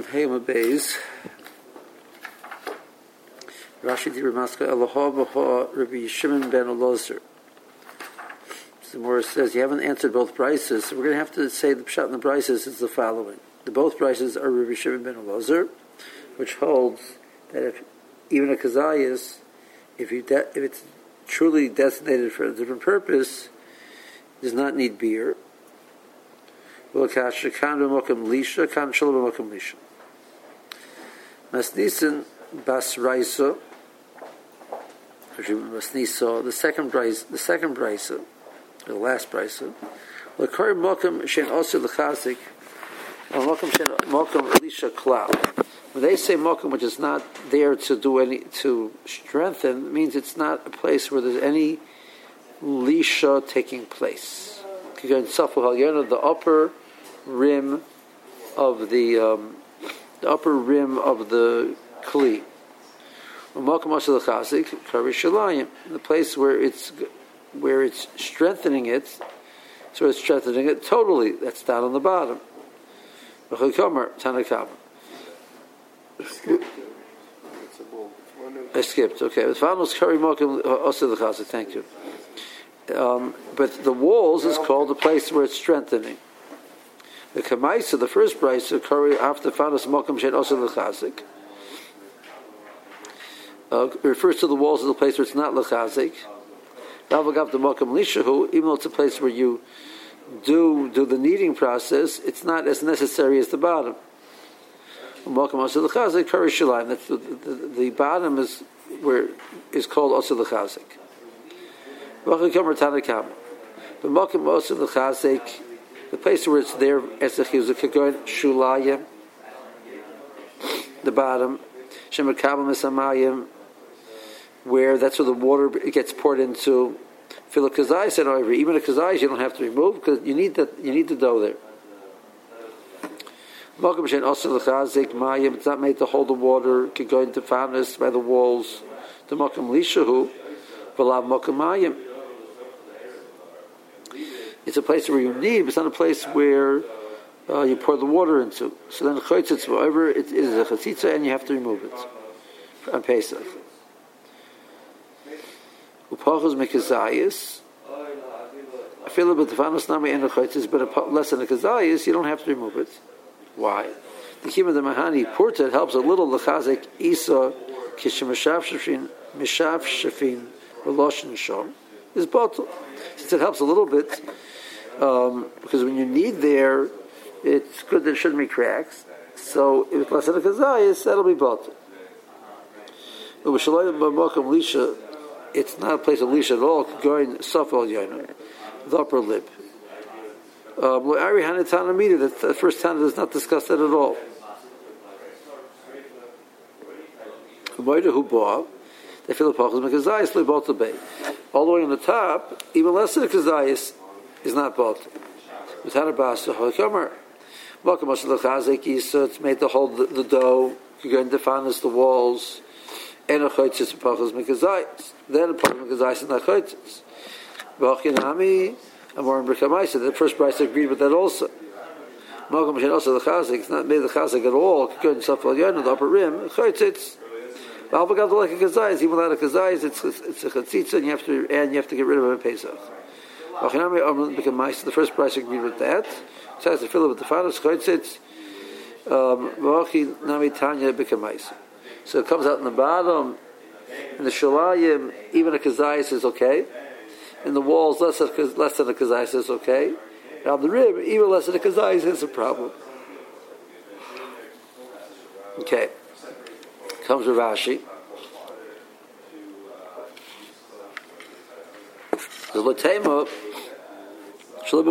Mem Hema Beis. Rashi Di Ramaska Eloha Baha Rabbi Shimon Ben Elazar. The Morris says you haven't answered both prices, so we're going to have to say the pshat in the prices is the following: the both prices are Rabbi Shimon Ben Elazar, which holds that if even a kazayas, if de- if it's truly designated for a different purpose, does not need beer. Masnisin Bas Raisa, Masniso, the second Brisa, the second Brisa, the last Brisa, Lakar Mokum Shen Osu Lechazik, Mokum Shen Mokum Elisha Klal. When they say Mokum, which is not there to do any to strengthen, means it's not a place where there's any lisha taking place. The upper rim of the um, the upper rim of the kli. The place where it's where it's strengthening it, so it's strengthening it totally. That's down on the bottom. I skipped. Okay, Thank you. Um, but the walls is called the place where it's strengthening. The Kamaisa, the first price, occurring after Fanos Mokum Shen also Lechazik, uh, refers to the walls of the place where it's not Lechazik. Ravagav the Mokum Lishahu, even though it's a place where you do do the kneading process, it's not as necessary as the bottom. Mokum also Lechazik, Kari Shalim, that's the, the, the bottom is where is called also Lechazik. But Mokum also Lechazik, the place where it's there as a chizuk kagoin shulaya, the bottom, shemakabel misamayim, where that's where the water gets poured into. Fil kazai said oh, over even a kazai you don't have to remove because you need that you need the dough there. Malcolm Shen also the chazik mayim. It's not made to hold the water. Could go into fountains by the walls. The malcolm lishahu, v'lav malcolm mayim. It's a place where you need, but it's not a place where uh, you pour the water into. So then chaytzitz, whatever it is a chatzitza, and you have to remove it on Pesach. Upachos mekazayis. I feel about the fanos nami and the chaytzitz, but less than a kazayis, you don't have to remove it. Why? The kima the mahani purta helps a little lechazik isa kishemashav shafin mishav shafin v'loshin shom is bottle. Since it helps a little bit, um, because when you need there, it's good that it shouldn't be cracks. So if a kazayas, that'll be bought. It's not a place of lisha at all. Going safal the upper lip. Um, the first time does not discuss that at all. The All the way on the top, even less than a kazayis, is not bought. It's made to hold the, the dough. You're going to finance the walls. And a chaytzis pachas mikazayis. Then a pachas mikazayis and a Amor and Brechamaisa. The first price agreed with that also. Malcolm Mashin also the chazik. It's not made the chazik at all. Good Safal Yon, the upper rim. Chaytzis. Alvagav like a kazayis. Even without a kazayis, it's it's a chatzitza, and you have to and you have to get rid of it in Pesach. The first price agreed with that. So has to fill it with the father's um, chaytzitz. Nami Tanya Bikamais. So it comes out in the bottom. In the shalayim, even a kazayis is okay. In the walls, less than, less than a kazayis is okay. On the rib, even less than a kazayis is a problem. Okay. Comes Ravashi. The Latema when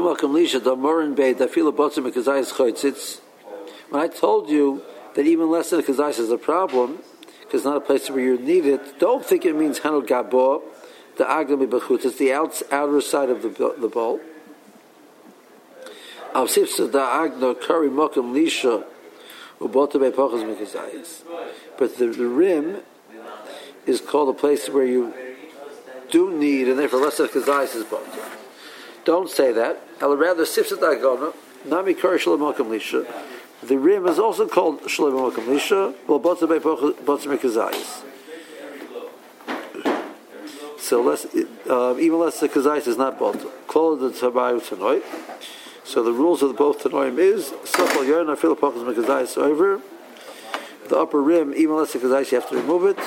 I told you that even less than a kazais is a problem, because it's not a place where you need it, don't think it means hanu gabo, the agami bechut. It's the outer side of the, the bowl. But the, the rim is called a place where you do need, and therefore less than a kazais is bought. Don't say that. I'll rather sifsat agona, nami karishal lisha. The rim is also called Shalom Makam Lisha, well, Botzabay Botzamikazayis. So less, uh, even less the kazayis is not bottle. Call the tabayu tanoit. So the rules of the both tanoim is safal yarn afil pachas mekazayis over. The upper rim, even less the kazayis, you have to remove it.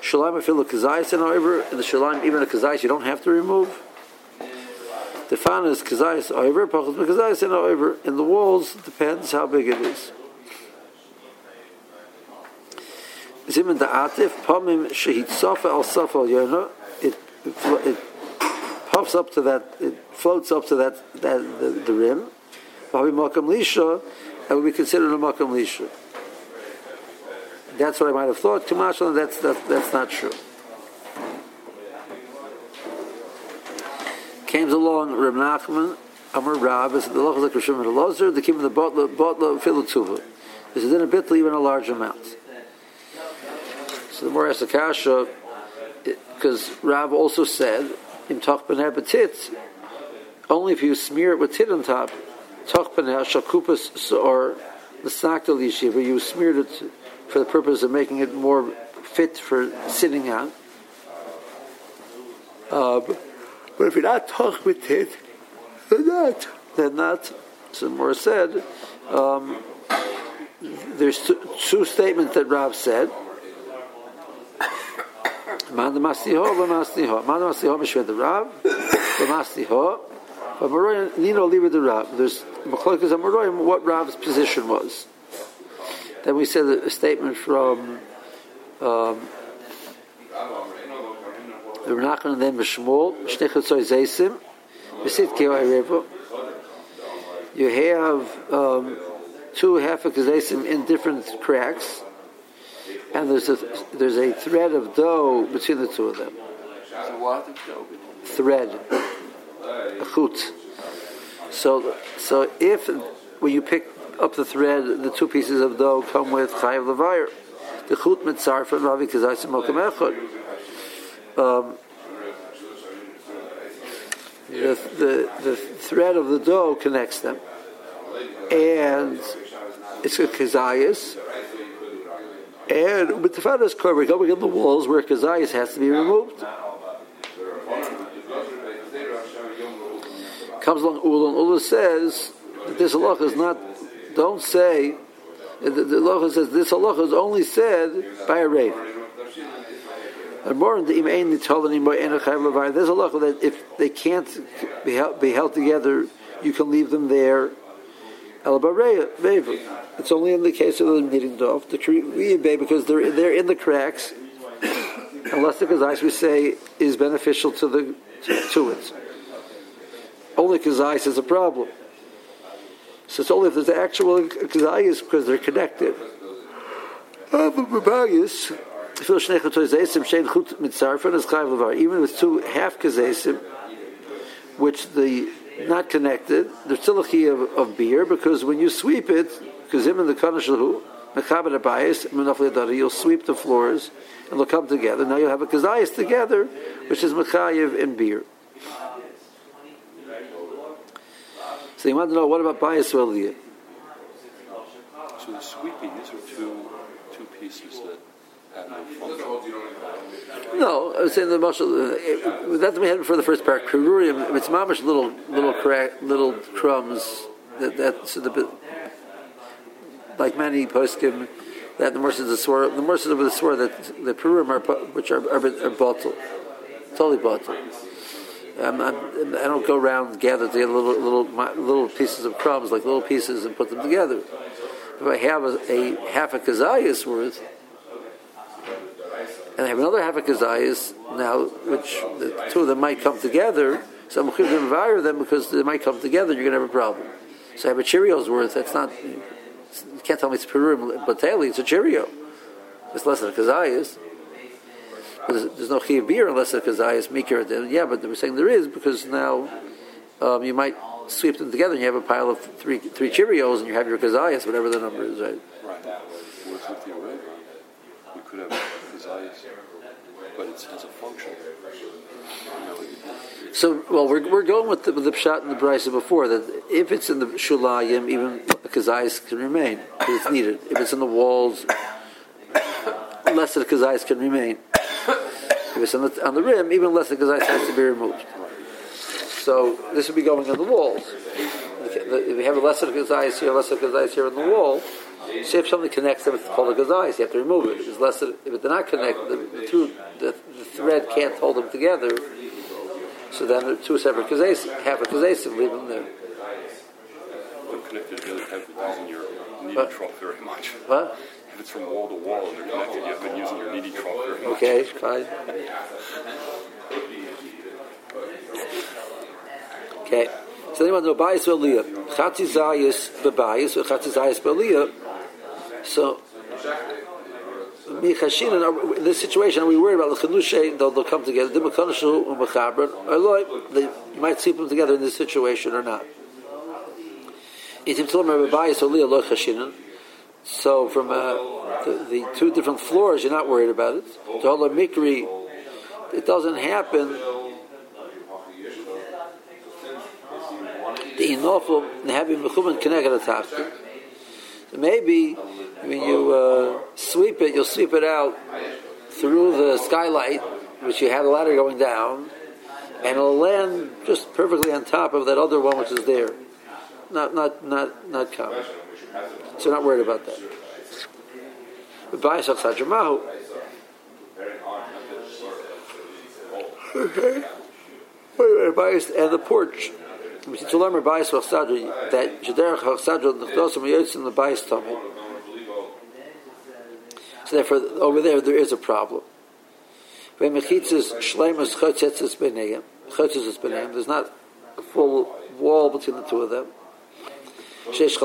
Shalim afil kazayis and over. In the shalim, even the kazayis, you don't have to remove. The fan is kazayis over, pachas mekazayis and over. In the walls, depends how big it is. Zimin da'atif, pamim shehit safa al safa yarna it, it puffs up to that, it floats up to that, that the, the rim. Probably makam lisha, that would be considered a makam lisha. That's what I might have thought. Tumash, that's that, that's not true. Came along Reb Nachman, Amar Rab, is the lochas like Rishon Elazar, the came the botla botla filutuva. This is in a bit even a large amount. So the more Asakasha, because Rab also said in Toch Benet only if you smear it with tit on top, Toch Shakupas or the Snakta Yeshiva, you smeared it for the purpose of making it more fit for sitting on. Uh, but if you're not Toch with tit, then not. Then not. So more said, um, there's two, statements that Rav said. Man the Mastiho, Mastiho. Man the Mastiho, Mishred the Rav, the Mastiho. But Maroy, Nino, leave the Rav. There's Machlokas and Maroy, what Rav's position was. Then we said a statement from um, the Renachon and then Mishmol, Zaysim, Keo Erevo. You have um, two half of in different cracks and there's a there's a thread of dough between the two of them. So what? Thread, a chut. So so if when you pick up the thread, the two pieces of dough come with chayav levayir. The chut mitzar from Ravi Kazaisim Mokum Echad. Um, the, the, the thread of the dough connects them. And it's a kazayas, and with the father's cover going in the walls where kazayas has to be removed. Comes along Ulan Ula says this halacha is not. Don't say the, the halacha says this halacha is only said by a rave. And more in the imain nitolanim by enachayv There's a halacha that if they can't be held, be held together, you can leave them there. It's only in the case of the knitting dove, the because they're they're in the cracks. Unless the kazais we say is beneficial to the to, to it. Only kazais is a problem. So it's only if there's actual kazais because they're connected. Even with two half kazesim, which the not connected, there's still a key of, of beer because when you sweep it, because him and the Kanashlahu, Mechabed Abayis, you'll sweep the floors and they'll come together. Now you'll have a Kazayas together, which is Mechayiv and beer. So you want to know what about Veliyah? So the sweeping, these are two, two pieces that no. I was saying the marshal. Uh, that we had for the first part. Kerurium, it's mamish little little little crumbs. That that's the like many poskim, that the mercies of the swore, the mercies of the swore that the Purim are which are are, are bottle, totally bottle. I'm, I'm, I do not go around gather together little little little pieces of crumbs like little pieces and put them together. If I have a, a half a kazayas worth, and I have another half a kazayas now, which the two of them might come together, so I'm going to devour them because they might come together. You're going to have a problem. So I have a Cheerios worth. That's not you can't tell me it's Purim Bateli, it's a Cheerio. It's less than a Kazayas. There's, there's, no Chiv beer unless a Kazayas Mikir. Yeah, but we're saying there is because now um, you might sweep them together and you have a pile of three three Cheerios and you have your Kazayas, whatever the number is, right? Right. We could but it has a function. So, well, we're, we're going with the, with the pshat and the brisa before that if it's in the shulayim, even kazayis can remain because it's needed. If it's in the walls, less of the kazayis can remain. If it's on the, on the rim, even less of the kazayis has to be removed. So this would be going on the walls. If you have a lesser kazayis here, lesser kazayis here on the wall, say if something connects them, it's called a kazayis. You have to remove it. If it's lesser, if they're not connected, the, the two, the, the thread can't hold them together. So then they're two separate kazayis, half a kazayis, leave them there. they're connected together, have been using your knee What? trough very much. What? If it's from wall to wall and they're connected, you have been using your knee trough very much. Okay, fine. Okay. So anyone know bias or liyah? Chatzi zayis bebayis or chatzi zayis beliyah. So Michashin, in this situation, we worried about the chenushe? They'll, they'll come together. They you might sleep them together in this situation or not. So from uh, the, the two different floors, you're not worried about it. Whole mikri, it doesn't happen. The inofel having mechumen connected atachta. Maybe when you uh, sweep it, you'll sweep it out through the skylight, which you have a ladder going down, and it'll land just perfectly on top of that other one which is there. Not not not not common. So not worried about that. Sadramahu, and the porch. By that the. So therefore, over there there is a problem. When there's not a full wall between the two of them. There's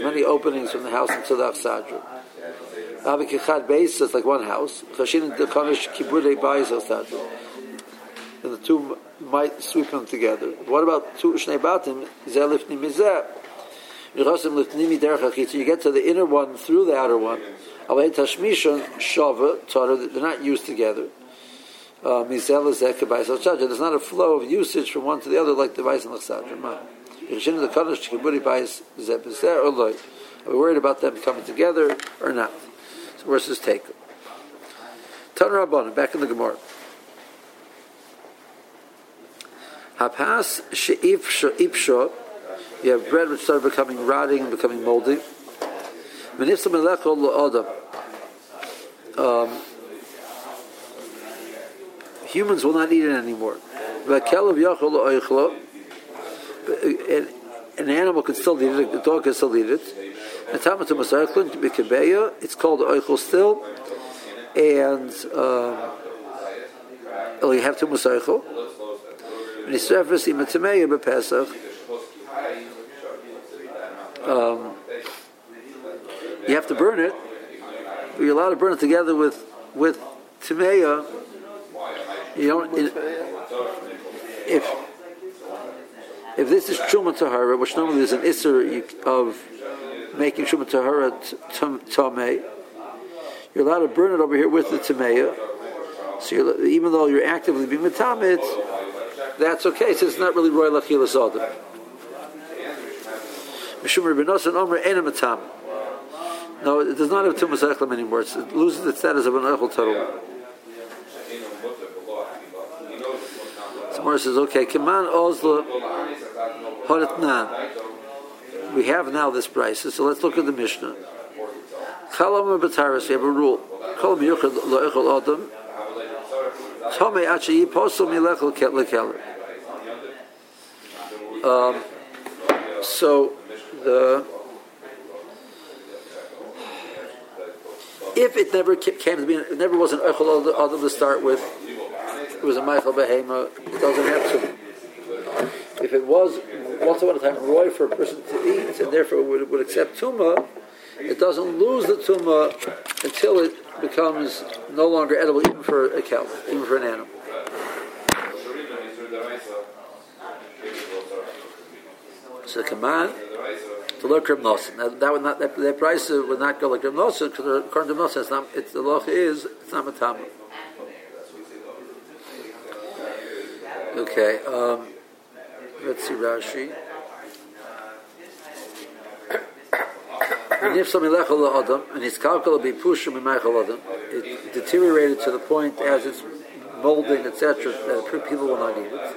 many openings from the house into the achsadra. Avikichad beis is like one house. Chashin dekonish kibudei. And the two might sweep them together. What about two shnei batim? Zeh lifni mizeh. Achitz. You get to the inner one through the outer one. Alei tashmishon shava tora. They're not used together. Uh, Mizel lezeh kebayis achsadra. There's not a flow of usage from one to the other like the bayis and or loy. Are we worried about them coming together or not? So where's this take? Tan Rabbanim, back in the Gemara. Hapas she'ipsha, you have bread which started becoming rotting and becoming moldy. Menifsa melechol lo'odam. Um, humans will not eat it anymore. V'kelev yachol. An- An animal can still eat it, a dog can still eat it. It's called oichel still. And, um, you have to masarchel. And he surfaced in Matameya b'Pesach. Um, you have to burn it. You're allowed to burn it together with with Timeya. You don't. If if this is Truma Tahara, which normally is an Isser of making Truma Tahara Tameh, you're allowed to burn it over here with the Timeya. So even though you're actively being Matamit, that's okay, since it's not really royal Lachil Adam. Mishum Rabbinos and Omer Ena Matam. No, it does not have Tumas Echlam anymore. It's, it loses its status of an Echel Tarot. Somewhere says, okay, Kaman Ozla Horetnan. We have now this price, so let's look at the Mishnah. Chalam Bataris, we have a rule. Chalam Yuchad Lo'echel Adam. Tome Achi Yiposel Milechel Lekeler. Um, so the if it never came to be, it never was an Echel Adam to start with. It was a Michael Behema. It doesn't have to. If it was once upon a time roy for a person to eat, and therefore would, would accept tuma, it doesn't lose the tuma until it becomes no longer edible, even for a cow, even for an animal. So come on. to look Nosin. Now, that would not, that, that price would not go like Nosin, because according to Nosin, it's not, it's, the law is, it's not Matama. Okay, um, let's see Rashi. And if something adam and his kalkala be pushim adam, it deteriorated to the point as it's molding, etc., that people will not eat it.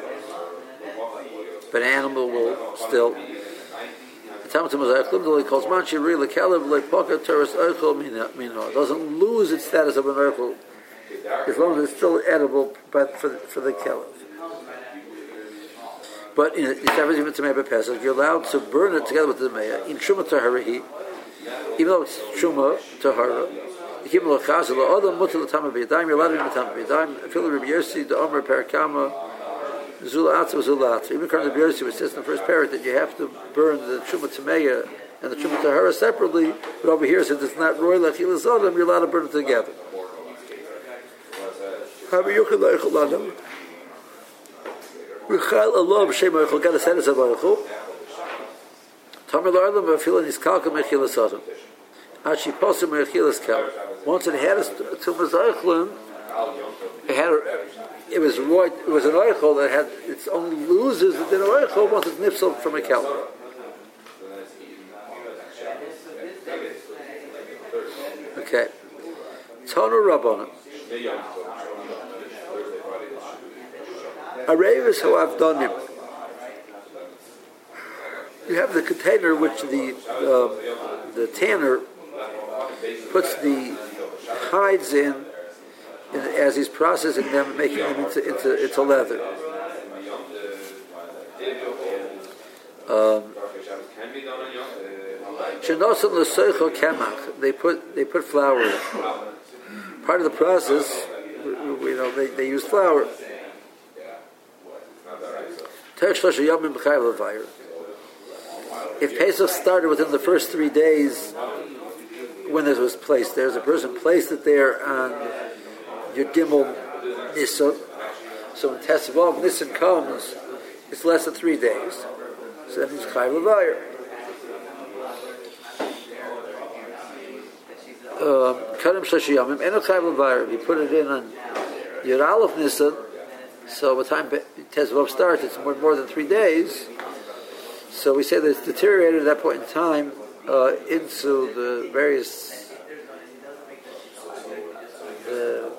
But an animal will still. It doesn't lose its status of an erchel as long as it's still edible, but for, for the kelev. But in Pesach, you're allowed to burn it together with the meya in Shumat Taharihi, even though it's Shuma Tahara. Oh, you're allowed to be B'yadayim. Feel Rabbi Yossi, the Omer Parakama, Zulatz was Zulatz. Even according Rabbi Yossi, which says in the first parak that you have to burn the Shuma Tameya and the Shuma Tahara separately, but over here since it's not Roy Lachilas Adam, you're allowed to burn it together. Rabbi Yochanan Eichel Adam. Michal Allah b'shem Eichel got a sentence of Eichel. Tamar La'arlam b'afil his kalka mechilas Adam. Ashi posim mechilas kel. Once it had a tumas Eichlin, it had a, it was right, it was an Eichel that had its own loses within an Eichel once it's nifsel from a kel. Okay. Tonu Rabbanim. Arevis who have done him. You have the container which the uh, the tanner puts the hides in, in, as he's processing them, making them into into, into leather. Um, they put they put flour in. Part of the process, you know, they, they use flour. If Pesach started within the first three days when this was placed, there's a person placed it there on your Gimel Nisan. So when Tesvav Nisan comes, it's less than three days. So that means Chayv Levayr. Um, Kadam Shashiyamim, Eno Chayv Levayr. If you put it in on your Aleph Nisan, so by the time Tezvav starts, it's more, more than three days. So we say that it's deteriorated at that point in time uh, into the various the,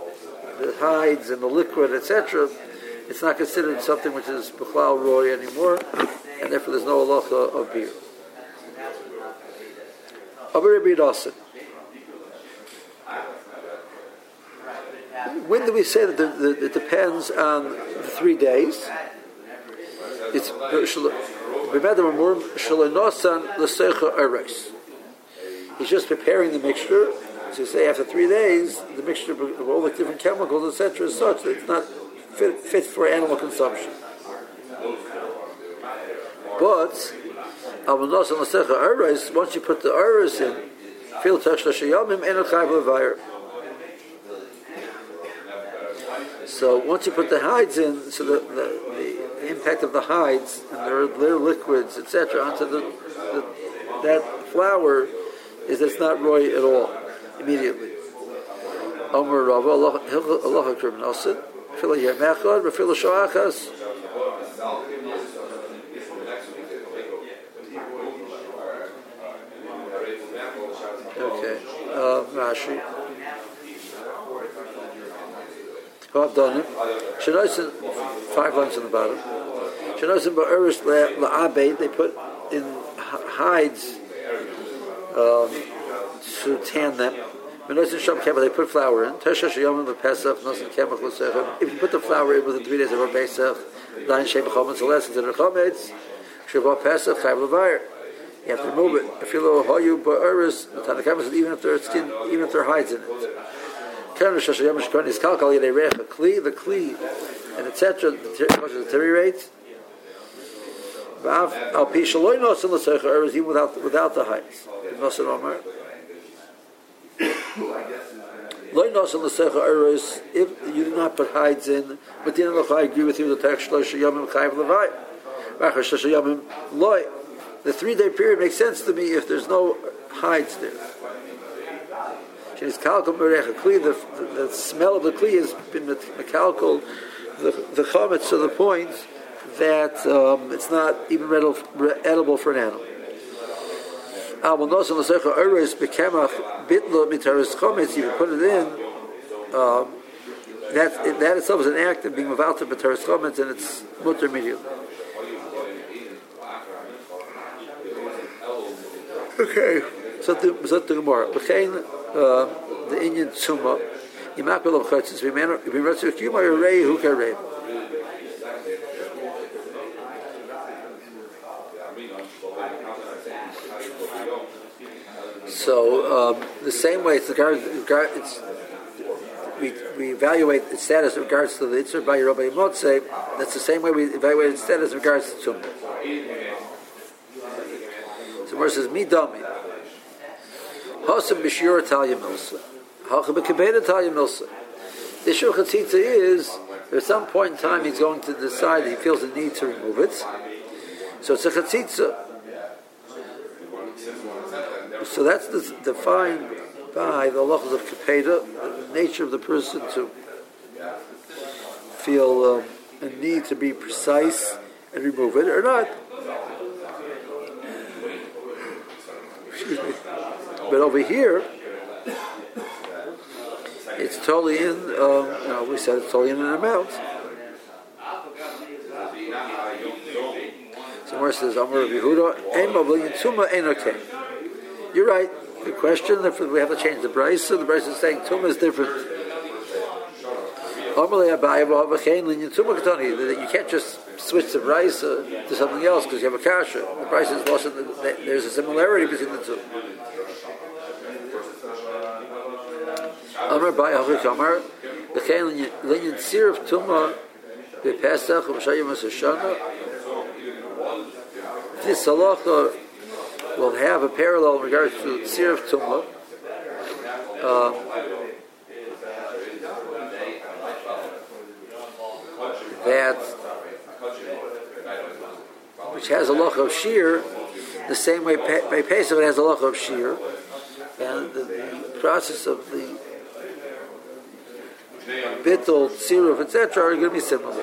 the, hides and the liquid, etc. It's not considered something which is Bechlal Roy anymore, and therefore there's no halacha of beer. Rabbi when do we say that the, the, it depends on the three days? It's He's just preparing the mixture. So you say after three days, the mixture of all the different chemicals, etc., is such that it's not fit, fit for animal consumption. But once you put the iris in, feel So once you put the hides in, so the, the, the impact of the hides and their, their liquids, etc., onto the, the, that flour is it's not roy at all immediately. Okay, uh, Rashi. It. Shenosin, five lines on the bottom. Shenosin ba'eris la'abed, they put in hides um, to tan them. Menosin sham kemach, they put flour in. If you put the flour in within three days of our Pesach, nine shem chometz, so less than the chometz, shavah pesach, chayv le'vayr. You have to remove it. If you lo hoyu ba'eris, even if there's skin, even if there are hides in it. The kli, and etc. The deteriorates. Al nosin even without without the heights. Nosin Omar. Loi nosin if you do not put hides in, but then I agree with you the text shlosh yamim chayv levai. Loy. the three day period makes sense to me if there's no hides there. The, the, the smell of the kli has been mechanical, the, the chametz to the point that um, it's not even edible for an animal. If you put it in, um, that, that itself is an act of being without the B'teres Chometz and it's mutter immediately. Okay, so the so the Gemara. Uh, the Indian Tzuma of. So um, the same way it's the it's we, we evaluate its status in regards to the Itzur by Rabbi Motze, that's the same way we evaluate its status in regards to Tumah. So says, Mi Dami. Hosam Bishur Talia Milsa. Hacham Bekabeda Talia Milsa. The Shur is, at some point in time, he's going to decide he feels the need to remove it. So it's a Chatzitza. So that's defined by the lachas of Kapeda, the nature of the person to feel um, a need to be precise and remove it or not. Excuse me. But over here, it's totally in, um, you we said it's totally in an amount. Somewhere says, Amar Yehuda, You're right. The question, we have to change the price. So the price is saying Tumah is different. You can't just switch the price uh, to something else because you have a kasha. The price is wasn't. There's a similarity between the two. By the Kain Linyan of Tuma, the Pesach of Shayim. This halacha will have a parallel in regards to Sir of Tumah. Uh, that which has a loch of shear, the same way by Pesach it has a loch of shear, and the, the process of the bittul, siruf, etc., are going to be similar.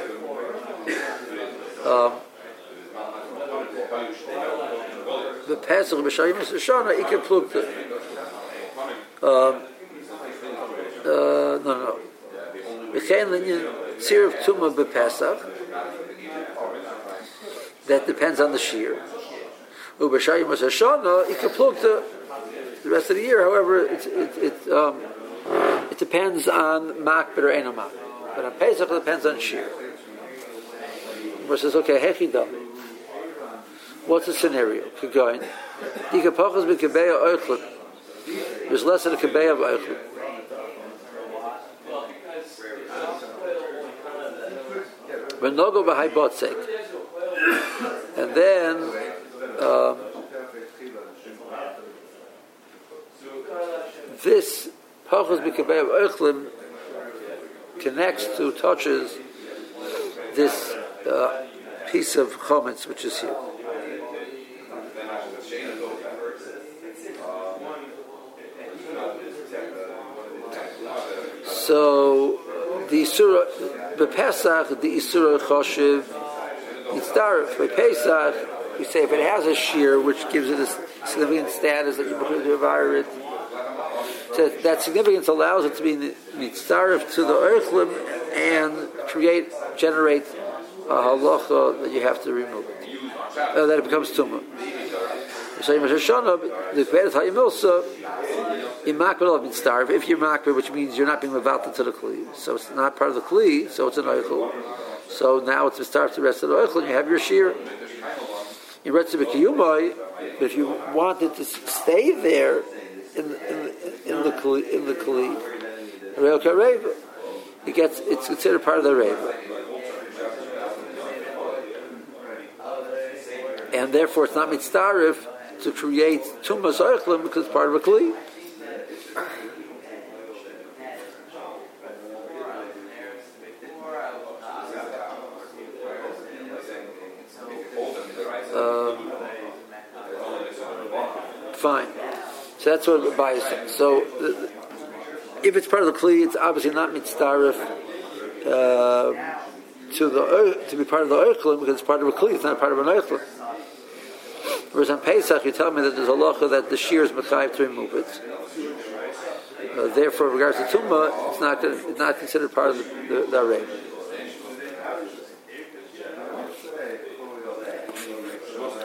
Um, the Pesach b'Shayim Shoshana Ikar Plukta. Um, uh, no, no. V'chein linyan tzir of Tuma b'Pesach. That depends on the shear. U'b'Shayim Shoshana Ikar Plukta. The rest of the year, however, it's, it, it, um, depends on makbid or enamak. But on Pesach it depends on shear. Versus, okay, hechidam. What's the scenario? There's less than a kebeya of oichlin. V'nogo b'hai botzek. And then, um, this pachos b'kebeya of oichlin connects to, touches this uh, piece of chometz which is here. So the surah, the Pesach, the Isura Choshev, Yitzdarif. By Pesach, we say if it has a shear, which gives it a significant status that you could devour it, so that significance allows it to be mitzaref to the Eichlim and create, generate a halacha that you have to remove it, uh, that it becomes tumah. So the Kvedet Hayimilsa, makbel of starve. If you're makbel, which means you're not being mevalta to the kli, so it's not part of the kli, so it's an oichel. So now it's starve the rest of the oichel, and you have your shear. In Retzibikiyumai, but if you wanted to stay there in, kli, it gets it's considered part of the reva. And therefore, it's not mitzdarif to create tumas oichlim because it's part of a kli. So that's what the bias is. So if it's part of the kli, it's obviously not mitzdarif uh, to the to be part of the oichlim because it's part of a kli. It's not part of an oichlim. Whereas on Pesach, you tell me that there's a locha that the shear is mechayiv to remove it. Uh, therefore, in regards to tumah, it's not it's not considered part of the, the, the array.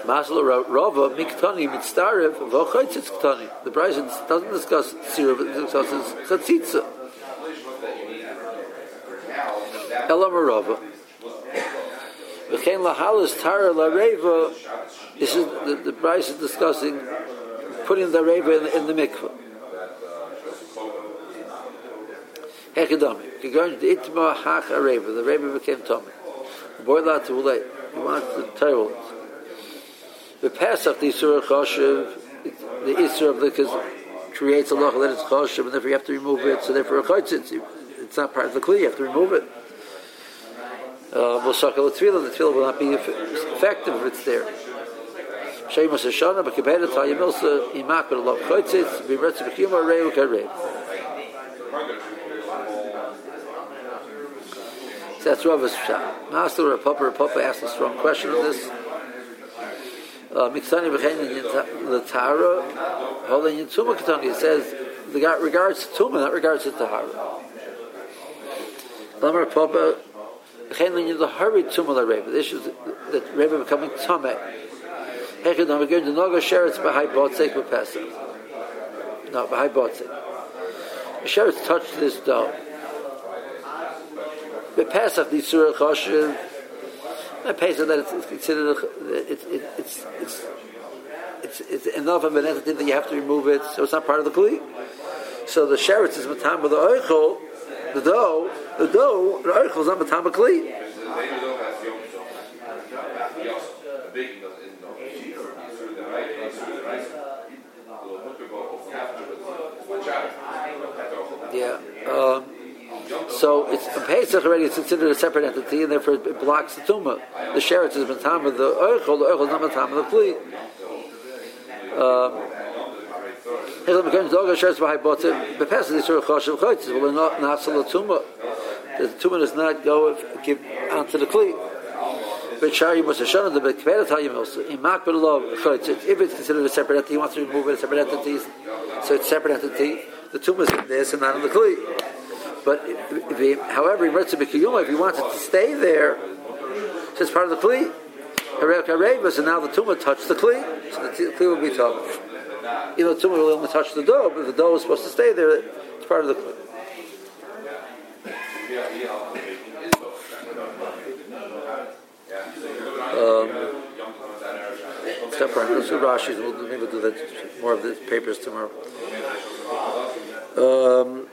Masla Rava Miktani Mitzdarev Vochaitzitz Ktani. The Bryson doesn't discuss Sira, but discusses Chatzitza. Elam Rava. V'chein lahalas tara la reva. This is the, the Bryce is discussing putting the reva in, in the mikvah. Hekadami. Going to itma hach areva. The reva became tummy. Boil out too late. You want the terrible. The Pesach, the Isur Choshev, the Isur of the creates a law that it's Choshev, and therefore you have to remove it. So therefore, it's, it's not part of the Kli, you have to remove it. Uh, we'll suck the tefillah, the tefillah will not be effective if it's there. Shemus Hashana, but compared to Tayyim Milsa, Imak, but Allah Chotzitz, be Retz Bechima. That's Rava's shot. Master Rav Papa, Rapapa asked a strong question on this. Miksani b'chein the Tara, holding in Tumah Ketani. It says the regards to Tumah, not regards to Tahara. Lamar Papa, b'chein in the hurry Tumah la Reba. This is that Reba becoming Tameh. Hechid am again the Noga Sheretz b'hai Botzek b'Pesach. No, b'hai Botzek. The Sheretz touched this dough. B'Pesach, the Surah Choshev, a Pesach that it's considered it's it's it's it's it's enough of an entity that you have to remove it, so it's not part of the kli. So the sheretz is matam with the oichel, the dough, the dough, the oichel is not matam kli. Yeah. Um, so it's a Pesach already. It's considered a separate entity, and therefore it blocks the tumah. The sheretz is matam of the oichel. The oichel is not matam of the kli. Um, the tumah does not go give onto the kli. But Shari a shana the Bekveda Tayyim also. Makbel Law, if it's considered a separate entity, he wants to remove it as separate entities, so it's a separate entity. The tumah is in this and not in the kli. But if he, however, if he wants it to stay there, so it's part of the kli. Harevas, and now the tumah touched the kli, so the kli will be tough. Even the tumah will only touch the dough, but the dough is supposed to stay there. It's part of the kli. Um, except for Rashi's. We'll maybe do that more of the papers tomorrow. Um,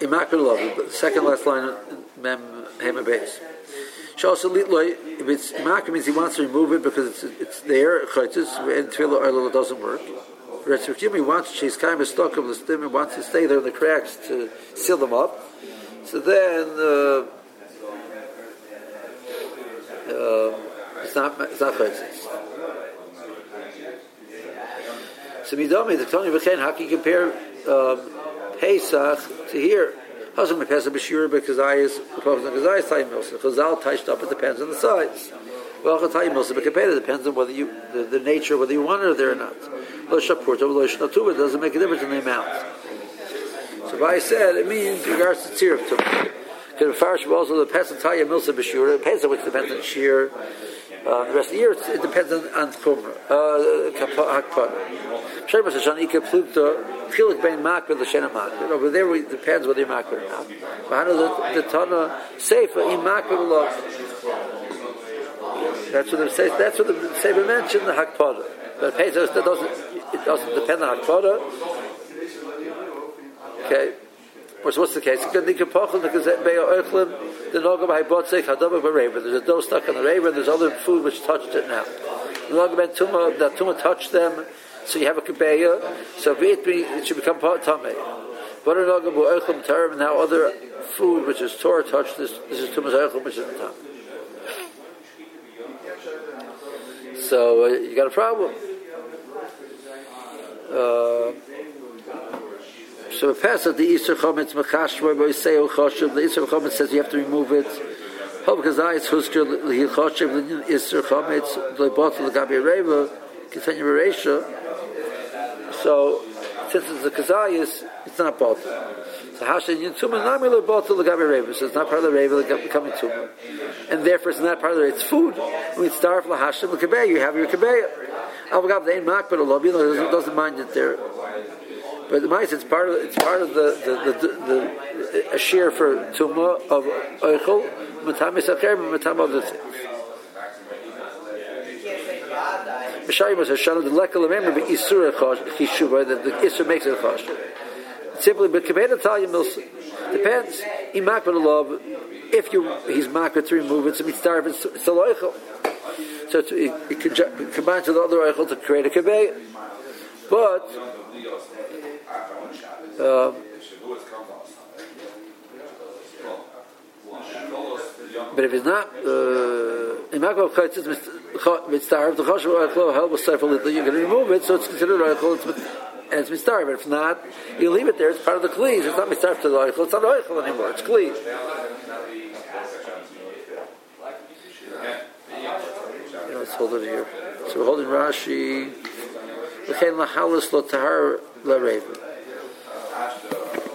Immaculate love, but the second last line, Mem Hema base. If it's Immaculate means he wants to remove it because it's it's there, Chaitis, and Tefillah doesn't work. Retzvim, he wants, she's kind of stuck of the stem and wants to stay there in the cracks to seal them up. So then, uh, uh, it's not, it's not. So Midami, the Tony V'chein, how can you compare um, Pesach to here. Hashem Pesach b'shir because I is proposed on Kazai Tayyim Milsa. Chazal touched up. It depends on the size. Well, Tayyim Milsa b'kapeda depends on whether you the, the, nature whether you want it there or not. Lo shapurta lo shnatuva doesn't make a difference in the amount. So I said it means regards to tziruf tumah. Can also the Pesach Tayyim Milsa b'shir Pesach which depends on shear. Uh, the rest of the year it depends on on kumra. Uh, hakpada. Shemus Hashan Ika chilik bein makbid l'shen makbid. Over there, it depends whether you're makbid or not. But the Tana Seifa in makbid love. That's what the that's what the Seifa mentioned the hakpada. But Pesach doesn't it doesn't depend on hakpada. Okay. What's, what's the case? Because There's a dough stuck on the raven, there's other food which touched it now. That tumah touched them, so you have a kibeya, so it, be, it should become part tamei. But now other food which is Torah touched, this, this is tumas eichel which is tam. So uh, you got a problem. Uh, so it passes the Isur Chometz Mechashver Boiseo oh, Choshev. The Isur Chometz says you have to remove it. Hob Husker Lihil Choshev the Isur Chometz Leibot Legabi Reva continue Bereisha. So since it's a Kazayis, it's not bought. So Hashem Yintumah Nami Leibot Legabi Reva. So it's not part of the Reva becoming Tumah, and therefore it's not part of the It's food. You starve LaHashem Lekabeh, you have your Kabeh. Avagav the Ein Mak, but a lobby doesn't mind it there. But the mice, it's part of it's part of the the the, the, the a shear for tumah of oichel matamis acher matam other things. Mishayim was Hashanah the lekel remember be isur chishuva that the isur makes it a chosh. Simply, but kabeda talia milsa depends. He mak love if you he's makbet to remove it, so starving. It's a loichel. So it, it, it combines with the other oichel to create a kabeh. But uh, but if it's not, uh, in Makov Chaitzis mitzvah, the Choshev Oichlo help with several you're going to remove it, so it's considered Oichlo, and it's mitzvah. But if not, you leave it there, it's part of the Kli. It's not mitzvah to the Oichlo, it's not Oichlo anymore, it's Kli. let's hold it here. So we're holding Rashi. L'chein lahalis lo tahar la asked